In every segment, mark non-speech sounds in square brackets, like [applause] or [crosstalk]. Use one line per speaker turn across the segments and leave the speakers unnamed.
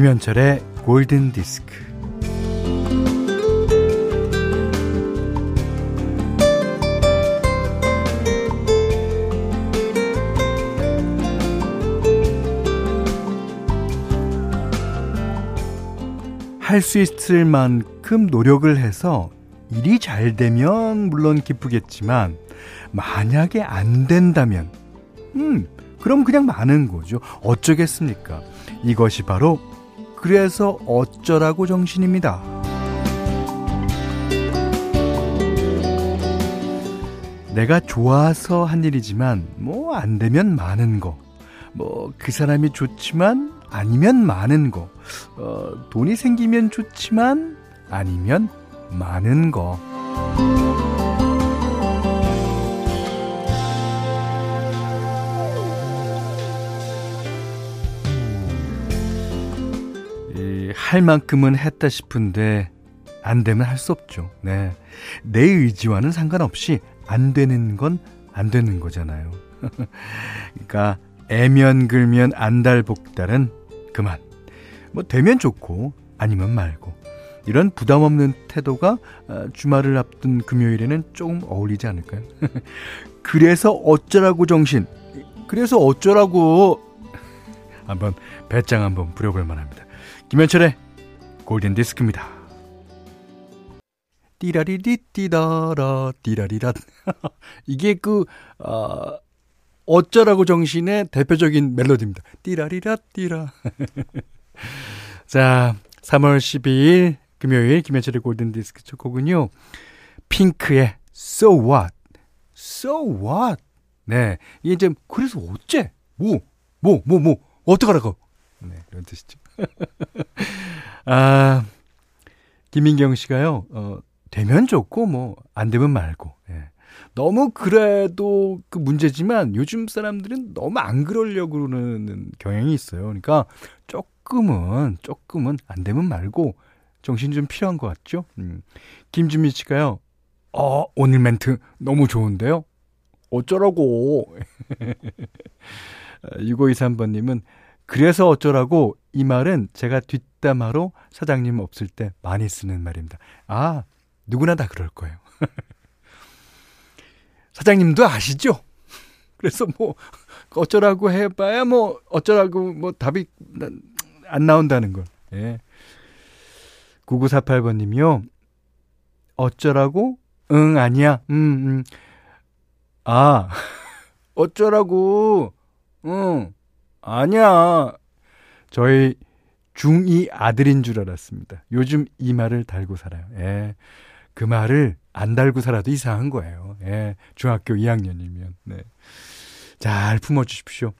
김현철의 골든 디스크. 할 수 있을 만큼 노력을 해서 일이 잘 되면 물론 기쁘겠지만 만약에 안 된다면 음 그럼 그냥 많은 거죠. 어쩌겠습니까? 이것이 바로 그래서 어쩌라고 정신입니다. 내가 좋아서 한 일이지만 뭐 안 되면 많은 거. 뭐 그 사람이 좋지만 아니면 많은 거. 어, 돈이 생기면 좋지만 아니면 많은 거. 할 만큼은 했다 싶은데 안 되면 할 수 없죠. 네. 내 의지와는 상관없이 안 되는 건 안 되는 거잖아요. [laughs] 그러니까 애면 글면 안달복달은 그만. 뭐 되면 좋고 아니면 말고. 이런 부담 없는 태도가 어, 주말을 앞둔 금요일에는 조금 어울리지 않을까요? [laughs] 그래서 어쩌라고 정신. 그래서 어쩌라고 [laughs] 한번 배짱 한번 부려볼 만합니다. 김현철의 골든 디스크입니다. 띠라리디 띠다라 띠라리라 [laughs] 이게 그 어, 어쩌라고 정신의 대표적인 멜로디입니다. 띠라리라 띠라 [laughs] 자 3월 12일 금요일 김현철의 골든 디스크 첫 곡은요. 핑크의 So What So What 네 이게 이제 그래서 어째 뭐 뭐 뭐 뭐 어떡하라고 네 이런 뜻이죠. 아, 김민경 씨가요, 어, 되면 좋고, 뭐, 안 되면 말고. 예. 너무 그래도 그 문제지만 요즘 사람들은 너무 안 그러려고 그러는 경향이 있어요. 그러니까 조금은, 조금은 안 되면 말고 정신 좀 필요한 것 같죠? 음. 김준미 씨가요, 어, 오늘 멘트 너무 좋은데요? 어쩌라고. [laughs] 6523번님은 그래서 어쩌라고 이 말은 제가 뒷담화로 사장님 없을 때 많이 쓰는 말입니다. 아, 누구나 다 그럴 거예요. [laughs] 사장님도 아시죠? 그래서 뭐 어쩌라고 해봐야 뭐 어쩌라고 뭐 답이 안 나온다는 걸. 예. 9948번 님이요. 어쩌라고? 응, 아니야. 음, 음. 아, [laughs] 어쩌라고? 응. 아니야. 저희 중2 아들인 줄 알았습니다. 요즘 이 말을 달고 살아요. 예. 그 말을 안 달고 살아도 이상한 거예요. 예. 중학교 2학년이면. 네. 잘 품어 주십시오.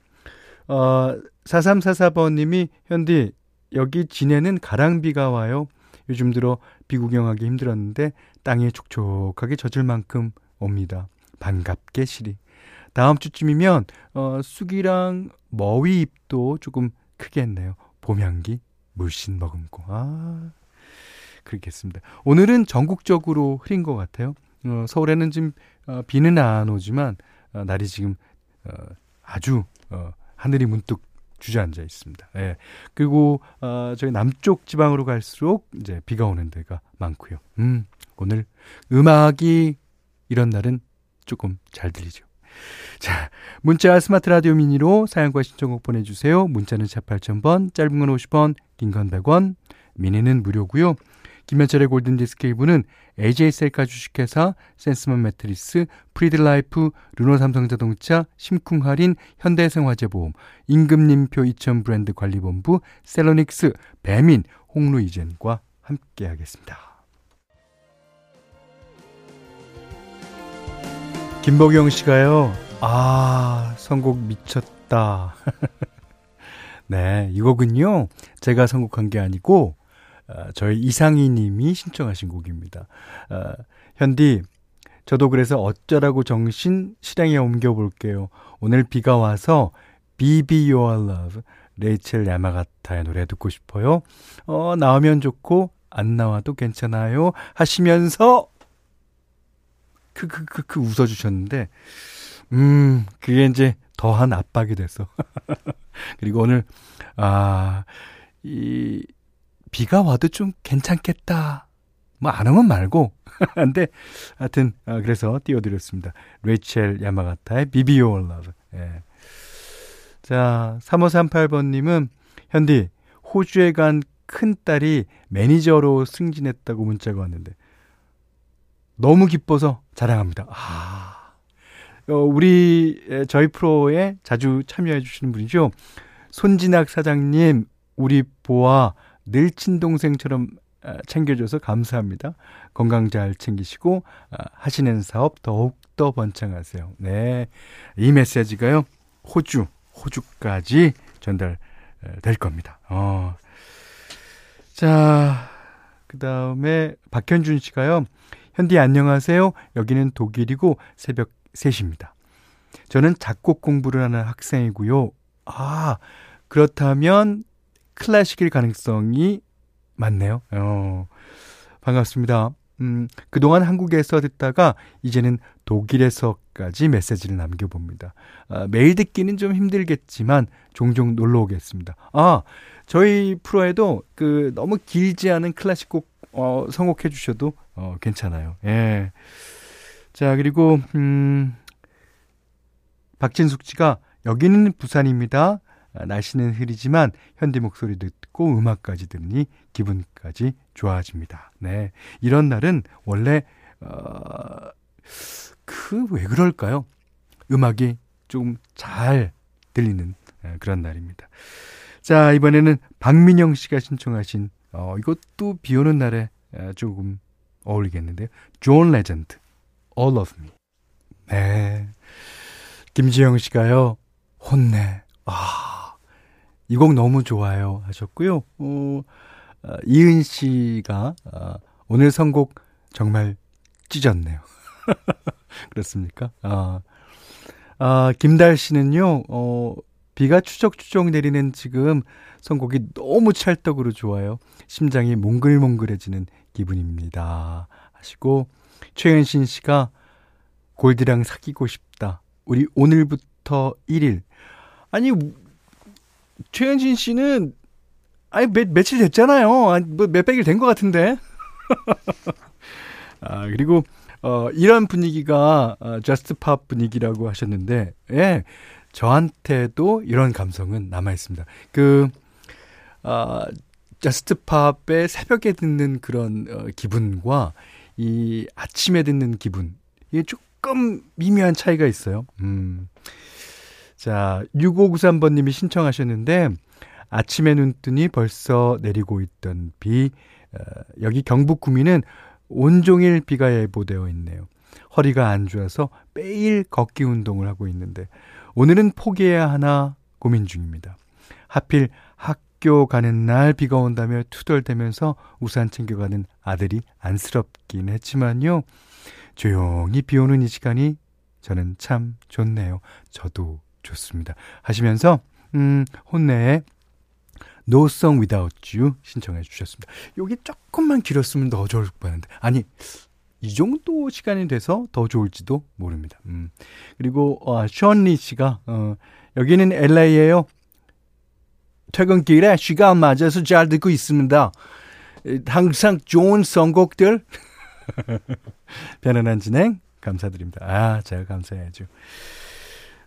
어, 4344번 님이, 현디, 여기 진해는 가랑비가 와요. 요즘 들어 비 구경하기 힘들었는데 땅에 촉촉하게 젖을 만큼 옵니다. 반갑게 시리. 다음 주쯤이면 어, 쑥이랑 머위 잎도 조금 크게 했네요. 봄향기 물씬 머금고. 아, 그렇겠습니다. 오늘은 전국적으로 흐린 것 같아요. 어, 서울에는 지금 어, 비는 안 오지만 어, 날이 지금 어, 아주 어, 하늘이 문득 주저앉아 있습니다. 예. 그리고 어, 저희 남쪽 지방으로 갈수록 이제 비가 오는 데가 많고요. 음, 오늘 음악이 이런 날은 조금 잘 들리죠. 자, 문자 스마트 라디오 미니로 사연과 신청곡 보내주세요. 문자는 샵 8000번, 짧은 건 50원, 긴 건 100원, 미니는 무료고요. 김현철의 골든디스크 1부는 AJ셀카 주식회사, 센스맘 매트리스, 프리드라이프, 르노삼성자동차, 심쿵할인, 현대해상화재보험, 임금님표 2000 브랜드 관리본부, 셀로닉스, 배민, 홍루이젠과 함께하겠습니다. 김보경 씨가요, 아, 선곡 미쳤다. [laughs] 네, 이 곡은요, 제가 선곡한 게 아니고, 어, 저희 이상희 님이 신청하신 곡입니다. 어, 현디, 저도 그래서 어쩌라고 정신 실행에 옮겨볼게요. 오늘 비가 와서 Be Your Love, 레이첼 야마가타의 노래 듣고 싶어요. 어, 나오면 좋고, 안 나와도 괜찮아요. 하시면서, 크크크크 그, 그, 그 웃어주셨는데, 음, 그게 이제 더한 압박이 돼서. [laughs] 그리고 오늘, 아, 이, 비가 와도 좀 괜찮겠다. 뭐, 안 오면 말고. [laughs] 근데, 하여튼, 아, 그래서 띄워드렸습니다. 레이첼 야마가타의 Be Be Your Love. 예. 자, 3538번님은, 현디, 호주에 간 큰딸이 매니저로 승진했다고 문자가 왔는데, 너무 기뻐서 자랑합니다. 아, 어, 우리, 저희 프로에 자주 참여해 주시는 분이죠. 손진학 사장님, 우리 보아 늘 친동생처럼 아, 챙겨줘서 감사합니다. 건강 잘 챙기시고 아, 하시는 사업 더욱더 번창하세요. 네. 이 메시지가요. 호주, 호주까지 전달될 겁니다. 어. 자, 그 다음에 박현준 씨가요. 현디 안녕하세요. 여기는 독일이고 새벽 3시입니다. 저는 작곡 공부를 하는 학생이고요. 아, 그렇다면 클래식일 가능성이 많네요. 어, 반갑습니다. 음, 그동안 한국에서 듣다가 이제는 독일에서까지 메시지를 남겨봅니다. 아, 매일 듣기는 좀 힘들겠지만 종종 놀러 오겠습니다. 아, 저희 프로에도 그 너무 길지 않은 클래식 곡 어, 선곡해 주셔도 어, 괜찮아요. 예. 자, 그리고 음 박진숙 씨가 여기는 부산입니다. 아, 날씨는 흐리지만 현대 목소리 듣고 음악까지 들으니 기분까지 좋아집니다. 네. 이런 날은 원래 어, 그 왜 그럴까요? 음악이 좀 잘 들리는 예, 그런 날입니다. 자, 이번에는 박민영 씨가 신청하신 어, 이것도 비 오는 날에 예, 조금 어울리겠는데요. 존 레전드, All of Me. 네. 김지영 씨가요, 혼내. 아, 이 곡 너무 좋아요 하셨고요. 어, 어, 이은 씨가 어, 오늘 선곡 정말 찢었네요. [laughs] 그렇습니까? 아, 아, 김달 씨는요, 어, 비가 추적추적 내리는 지금 선곡이 너무 찰떡으로 좋아요. 심장이 몽글몽글해지는 기분입니다. 하시고, 최은신 씨가 골드랑 사귀고 싶다. 우리 오늘부터 1일. 아니, 최현진 씨는 아니 몇, 며칠 됐잖아요. 아니, 뭐 몇백일 된 것 같은데. [laughs] 아 그리고 어 이런 분위기가 어, 저스트 팝 분위기라고 하셨는데 예 저한테도 이런 감성은 남아 있습니다. 그 어, 저스트 팝의 새벽에 듣는 그런 어, 기분과 이 아침에 듣는 기분 이게 조금 미묘한 차이가 있어요. 음. 자, 6593번님이 신청하셨는데, 아침에 눈 뜨니 벌써 내리고 있던 비, 어, 여기 경북 구미는 온종일 비가 예보되어 있네요. 허리가 안 좋아서 매일 걷기 운동을 하고 있는데, 오늘은 포기해야 하나 고민 중입니다. 하필 학교 가는 날 비가 온다며 투덜대면서 우산 챙겨가는 아들이 안쓰럽긴 했지만요. 조용히 비 오는 이 시간이 저는 참 좋네요. 저도 좋습니다. 하시면서 음, 혼내의 No Song Without You 신청해 주셨습니다. 여기 조금만 길었으면 더 좋을 뻔했는데 아니 이 정도 시간이 돼서 더 좋을지도 모릅니다. 음. 그리고 어, 션리 씨가 어, 여기는 LA예요. 퇴근길에 시간 맞아서 잘 듣고 있습니다. 항상 좋은 선곡들 [laughs] 편안한 진행 감사드립니다. 아, 제가 감사해야죠.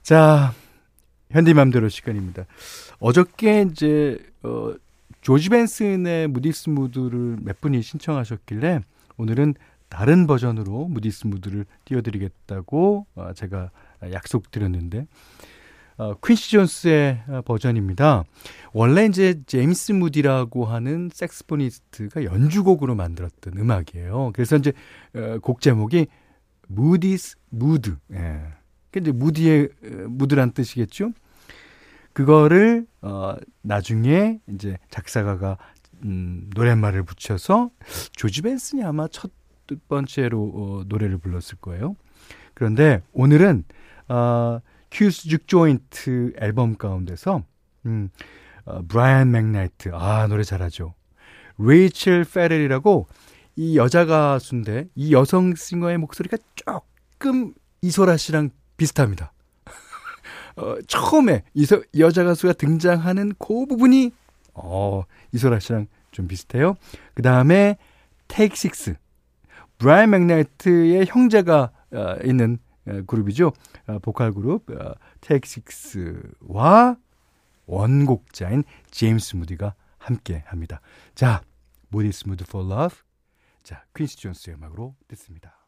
자, 현디맘대로 시간입니다. 어저께 이제 어 조지 벤슨의 무디스 무드를 몇 분이 신청하셨길래 오늘은 다른 버전으로 무디스 무드를 띄워드리겠다고 어, 제가 약속드렸는데 어, 퀸시 존스의 버전입니다. 원래 이제 제임스 무디라고 하는 색스포니스트가 연주곡으로 만들었던 음악이에요. 그래서 이제 어, 곡 제목이 무디스 무드. 예. 이제 무디의 무드란 뜻이겠죠. 그거를 어 나중에 이제 작사가가 음 노랫말을 붙여서 조지 벤슨이 아마 첫 번째로 어, 노래를 불렀을 거예요. 그런데 오늘은 어 Q's Jook Joint 앨범 가운데서 음 어, 브라이언 맥나이트 아 노래 잘하죠. 레이첼 페렐이라고 이 여자 가수인데 이 여성 싱어의 목소리가 조금 이소라 씨랑 비슷합니다. [laughs] 어, 처음에 이 여자 가수가 등장하는 그 부분이 어, 이소라 씨랑 좀 비슷해요. 그 다음에 테이크 식스. 브라이언 맥나이트의 형제가 어, 있는 어, 그룹이죠. 어, 보컬 그룹 어, 테이크 식스와 원곡자인 제임스 무디가 함께 합니다. 자, Moody's Mood for Love. 자, 퀸시 존스의 음악으로 듣습니다.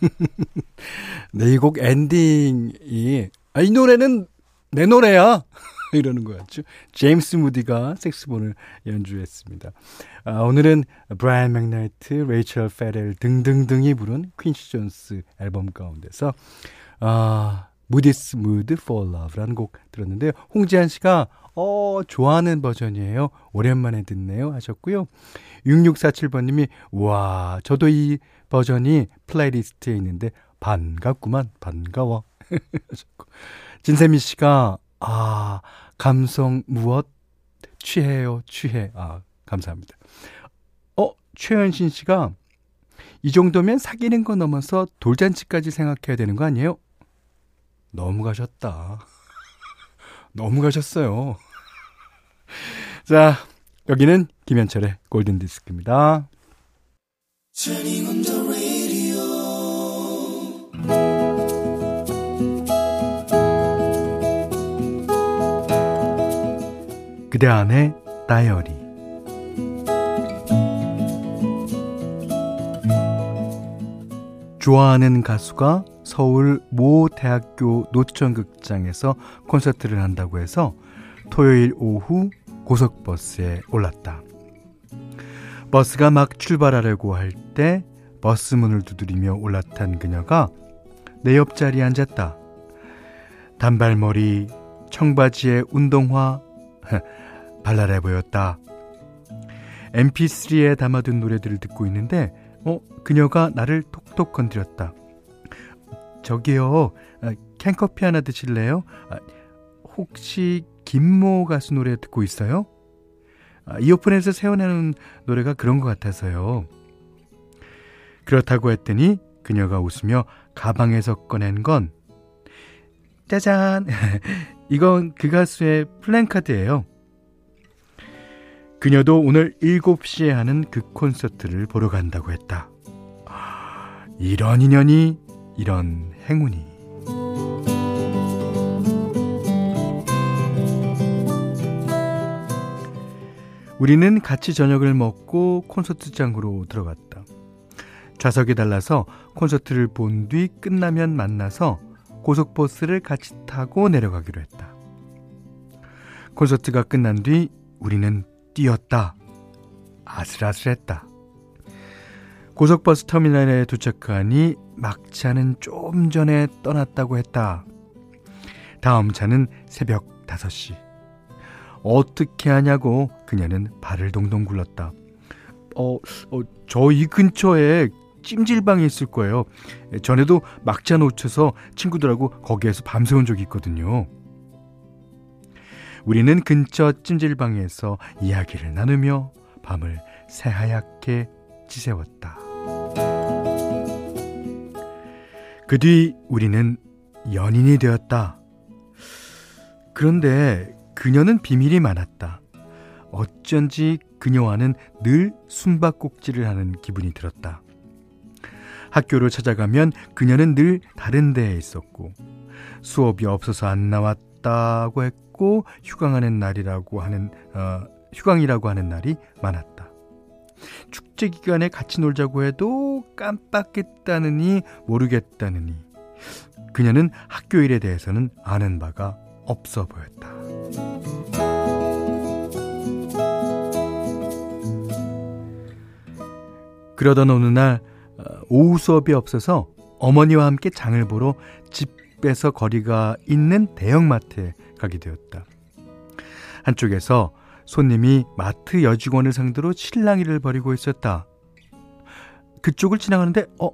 [laughs] 네, 이 곡 엔딩이, 아, 이 노래는 내 노래야! [laughs] 이러는 거였죠. 제임스 무디가 색소폰을 연주했습니다. 아, 오늘은 브라이언 맥나이트, 레이첼 페렐 등등등이 부른 퀸시 존스 앨범 가운데서, 아, Moody's Mood for Love라는 곡 들었는데요. 홍지한 씨가 어, 좋아하는 버전이에요. 오랜만에 듣네요. 하셨고요. 6647번님이, 와, 저도 이 버전이 playlist에 있는데 반갑구만. 반가워. [laughs] 진세미 씨가 아, 감성 무엇 취해요. 취해. 아, 감사합니다. 어, 최현신 씨가 이 정도면 사귀는 거 넘어서 돌잔치까지 생각해야 되는 거 아니에요? 너무 가셨다. 너무 가셨어요. 자, 여기는 김현철의 골든 디스크입니다. 그대 안의 다이어리 좋아하는 가수가 서울 모 대학교 노천극장에서 콘서트를 한다고 해서 토요일 오후 고속버스에 올랐다. 버스가 막 출발하려고 할 때 버스 문을 두드리며 올라탄 그녀가 내 옆자리에 앉았다. 단발머리, 청바지에 운동화, 발랄해 보였다. mp3에 담아둔 노래들을 듣고 있는데, 어, 그녀가 나를 톡톡 건드렸다. 저기요, 아, 캔커피 하나 드실래요? 아, 혹시 김모 가수 노래 듣고 있어요? 아, 이어폰에서 새어나는 노래가 그런 것 같아서요. 그렇다고 했더니 그녀가 웃으며 가방에서 꺼낸 건 짜잔! [laughs] 이건 그 가수의 플랜카드예요. 그녀도 오늘 7시에 하는 그 콘서트를 보러 간다고 했다. 이런 인연이, 이런 행운이. 우리는 같이 저녁을 먹고 콘서트장으로 들어갔다. 좌석에 달라서 콘서트를 본 뒤 끝나면 만나서 고속버스를 같이 타고 내려가기로 했다. 콘서트가 끝난 뒤 우리는 뛰었다. 아슬아슬했다. 고속버스 터미널에 도착하니 막차는 좀 전에 떠났다고 했다. 다음 차는 새벽 5시. 어떻게 하냐고 그녀는 발을 동동 굴렀다. 어, 어 저 이 근처에 찜질방이 있을 거예요. 전에도 막차 놓쳐서 친구들하고 거기에서 밤새운 적이 있거든요. 우리는 근처 찜질방에서 이야기를 나누며 밤을 새하얗게 지새웠다. 그 뒤 우리는 연인이 되었다. 그런데 그녀는 비밀이 많았다. 어쩐지 그녀와는 늘 숨바꼭질을 하는 기분이 들었다. 학교를 찾아가면 그녀는 늘 다른 데에 있었고 수업이 없어서 안 나왔다 고 했고 휴강하는 날이라고 하는 어, 휴강이라고 하는 날이 많았다. 축제 기간에 같이 놀자고 해도 깜빡했다느니 모르겠다느니 그녀는 학교 일에 대해서는 아는 바가 없어 보였다. 그러던 어느 날 어, 오후 수업이 없어서 어머니와 함께 장을 보러 집 에서 거리가 있는 대형마트에 가게 되었다. 한쪽에서 손님이 마트 여직원을 상대로 실랑이를 벌이고 있었다. 그쪽을 지나가는데 어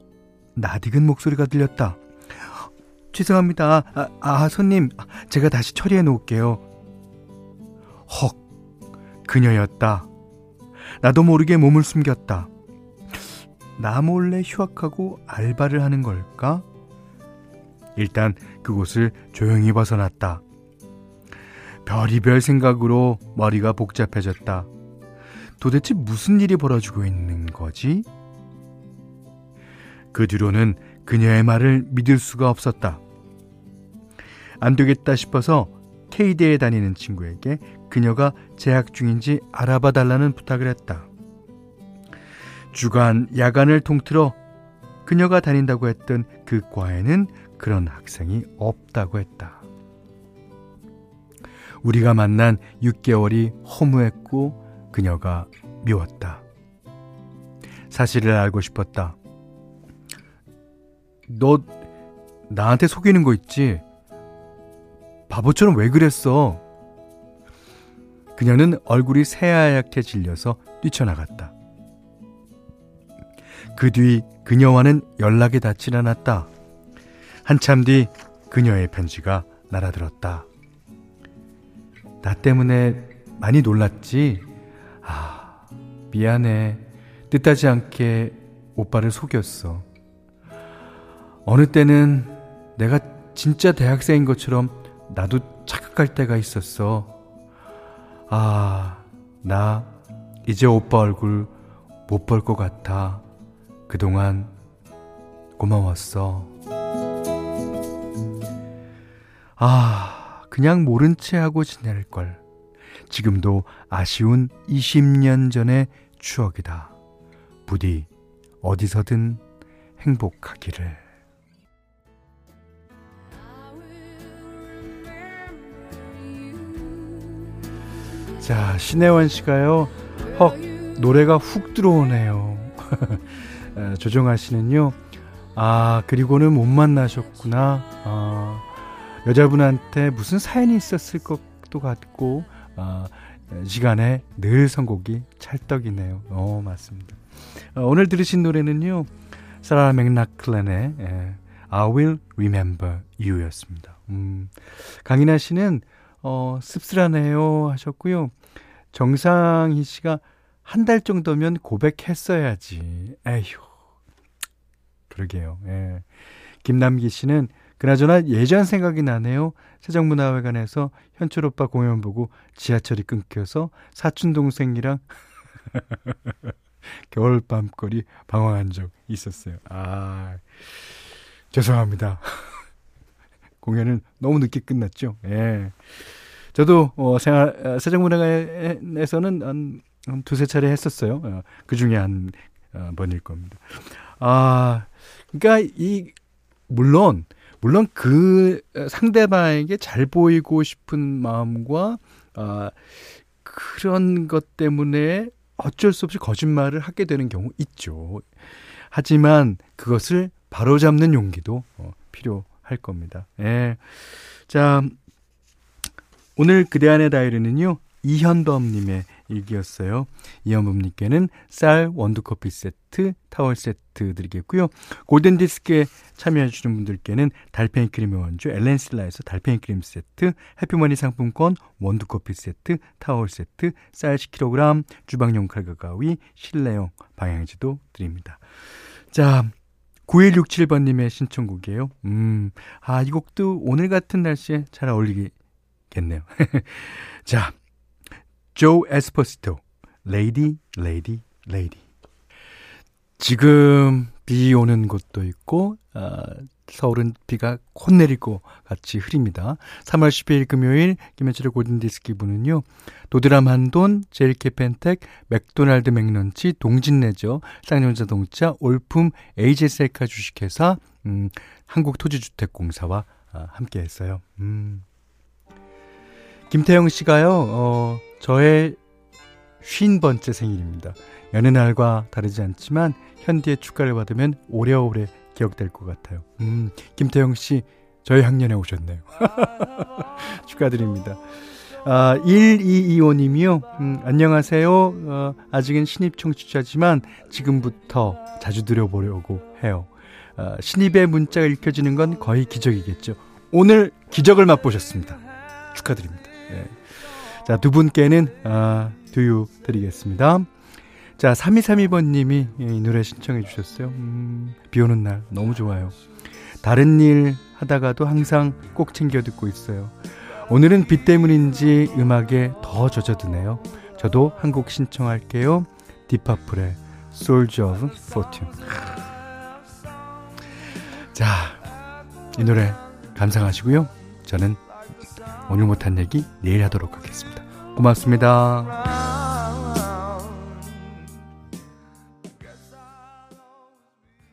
낯익은 목소리가 들렸다. 죄송합니다. 아, 아 손님 제가 다시 처리해 놓을게요. 헉 그녀였다. 나도 모르게 몸을 숨겼다. 나 몰래 휴학하고 알바를 하는 걸까? 일단 그곳을 조용히 벗어났다. 별이별 생각으로 머리가 복잡해졌다. 도대체 무슨 일이 벌어지고 있는 거지? 그 뒤로는 그녀의 말을 믿을 수가 없었다. 안 되겠다 싶어서 K대에 다니는 친구에게 그녀가 재학 중인지 알아봐 달라는 부탁을 했다. 주간, 야간을 통틀어 그녀가 다닌다고 했던 그 과에는 그런 학생이 없다고 했다. 우리가 만난 6개월이 허무했고 그녀가 미웠다. 사실을 알고 싶었다. 너 나한테 속이는 거 있지? 바보처럼 왜 그랬어? 그녀는 얼굴이 새하얗게 질려서 뛰쳐나갔다. 그 뒤 그녀와는 연락이 닿질 않았다. 한참 뒤 그녀의 편지가 날아들었다. 나 때문에 많이 놀랐지? 아, 미안해. 뜻하지 않게 오빠를 속였어. 어느 때는 내가 진짜 대학생인 것처럼 나도 착각할 때가 있었어. 아, 나 이제 오빠 얼굴 못 볼 것 같아. 그동안 고마웠어. 아, 그냥 모른 채 하고 지낼 걸. 지금도 아쉬운 20년 전의 추억이다. 부디 어디서든 행복하기를. 자, 신혜원 씨가요, 헉, 노래가 훅 들어오네요. [laughs] 조정아 씨는요, 아, 그리고는 못 만나셨구나. 아, 여자분한테 무슨 사연이 있었을 것도 같고 아, 시간에 늘 선곡이 찰떡이네요. 어 맞습니다. 어, 오늘 들으신 노래는요. 사라 맥락클랜의 예, I Will Remember You였습니다. 음, 강인아 씨는 어, 씁쓸하네요 하셨고요. 정상희 씨가 한 달 정도면 고백했어야지. 에휴. 그러게요. 예. 김남기 씨는 그나저나 예전 생각이 나네요. 세종문화회관에서 현철 오빠 공연 보고 지하철이 끊겨서 사촌 동생이랑 [laughs] 겨울밤거리 방황한 적 있었어요. 아, 죄송합니다. [laughs] 공연은 너무 늦게 끝났죠. 예. 저도 어, 생활 어, 세종문화관에서는 한, 한 두세 차례 했었어요. 어, 그 중에 한 어, 번일 겁니다. 아, 그러니까 이 물론 물론 그 상대방에게 잘 보이고 싶은 마음과 아, 그런 것 때문에 어쩔 수 없이 거짓말을 하게 되는 경우 있죠. 하지만 그것을 바로잡는 용기도 어, 필요할 겁니다. 예. 자, 오늘 그대 안의 다이리는요, 이현범님의 일기였어요. 이현범님께는 쌀 원두커피 세트, 타월 세트 드리겠고요. 골든디스크에 참여해주시는 분들께는 달팽이 크림의 원주 엘렌실라에서 달팽이 크림 세트, 해피머니 상품권, 원두커피 세트, 타월 세트, 쌀 10kg, 주방용 칼과 가위, 실내용 방향지도 드립니다. 자, 9167번님의 신청곡이에요. 음, 아, 이 곡도 오늘 같은 날씨에 잘 어울리겠네요. [laughs] 자, 조 에스퍼시토, Lady, Lady, Lady. 지금 비 오는 곳도 있고, 어, 서울은 비가 곧 내리고 같이 흐립니다. 3월 10일 금요일 김현철의 골든디스크 분은요. 도드람 한돈, 제일 케펜텍, 맥도날드 맥런치, 동진레저, 쌍용자동차, 올품, 에이제이셀카 주식회사, 음, 한국토지주택공사와 아, 함께 했어요. 음. 김태영 씨가요, 어, 저의 쉰 번째 생일입니다. 여느 날과 다르지 않지만 현디의 축가를 받으면 오래오래 기억될 것 같아요. 음, 김태영 씨, 저희 학년에 오셨네요. [laughs] 축하드립니다. 아, 1225님이요. 음, 안녕하세요. 어, 아직은 신입 청취자지만 지금부터 자주 들여보려고 해요. 아, 신입의 문자가 읽혀지는 건 거의 기적이겠죠. 오늘 기적을 맛보셨습니다. 축하드립니다. 네. 자, 두 분께는 아, 두유 드리겠습니다. 자, 3232번님이 이 노래 신청해 주셨어요. 음, 비 오는 날 너무 좋아요. 다른 일 하다가도 항상 꼭 챙겨 듣고 있어요. 오늘은 비 때문인지 음악에 더 젖어드네요. 저도 한 곡 신청할게요. 디파플의 Soldier of Fortune. 자, 이 노래 감상하시고요. 저는 오늘 못한 얘기 내일 하도록 하겠습니다. 고맙습니다.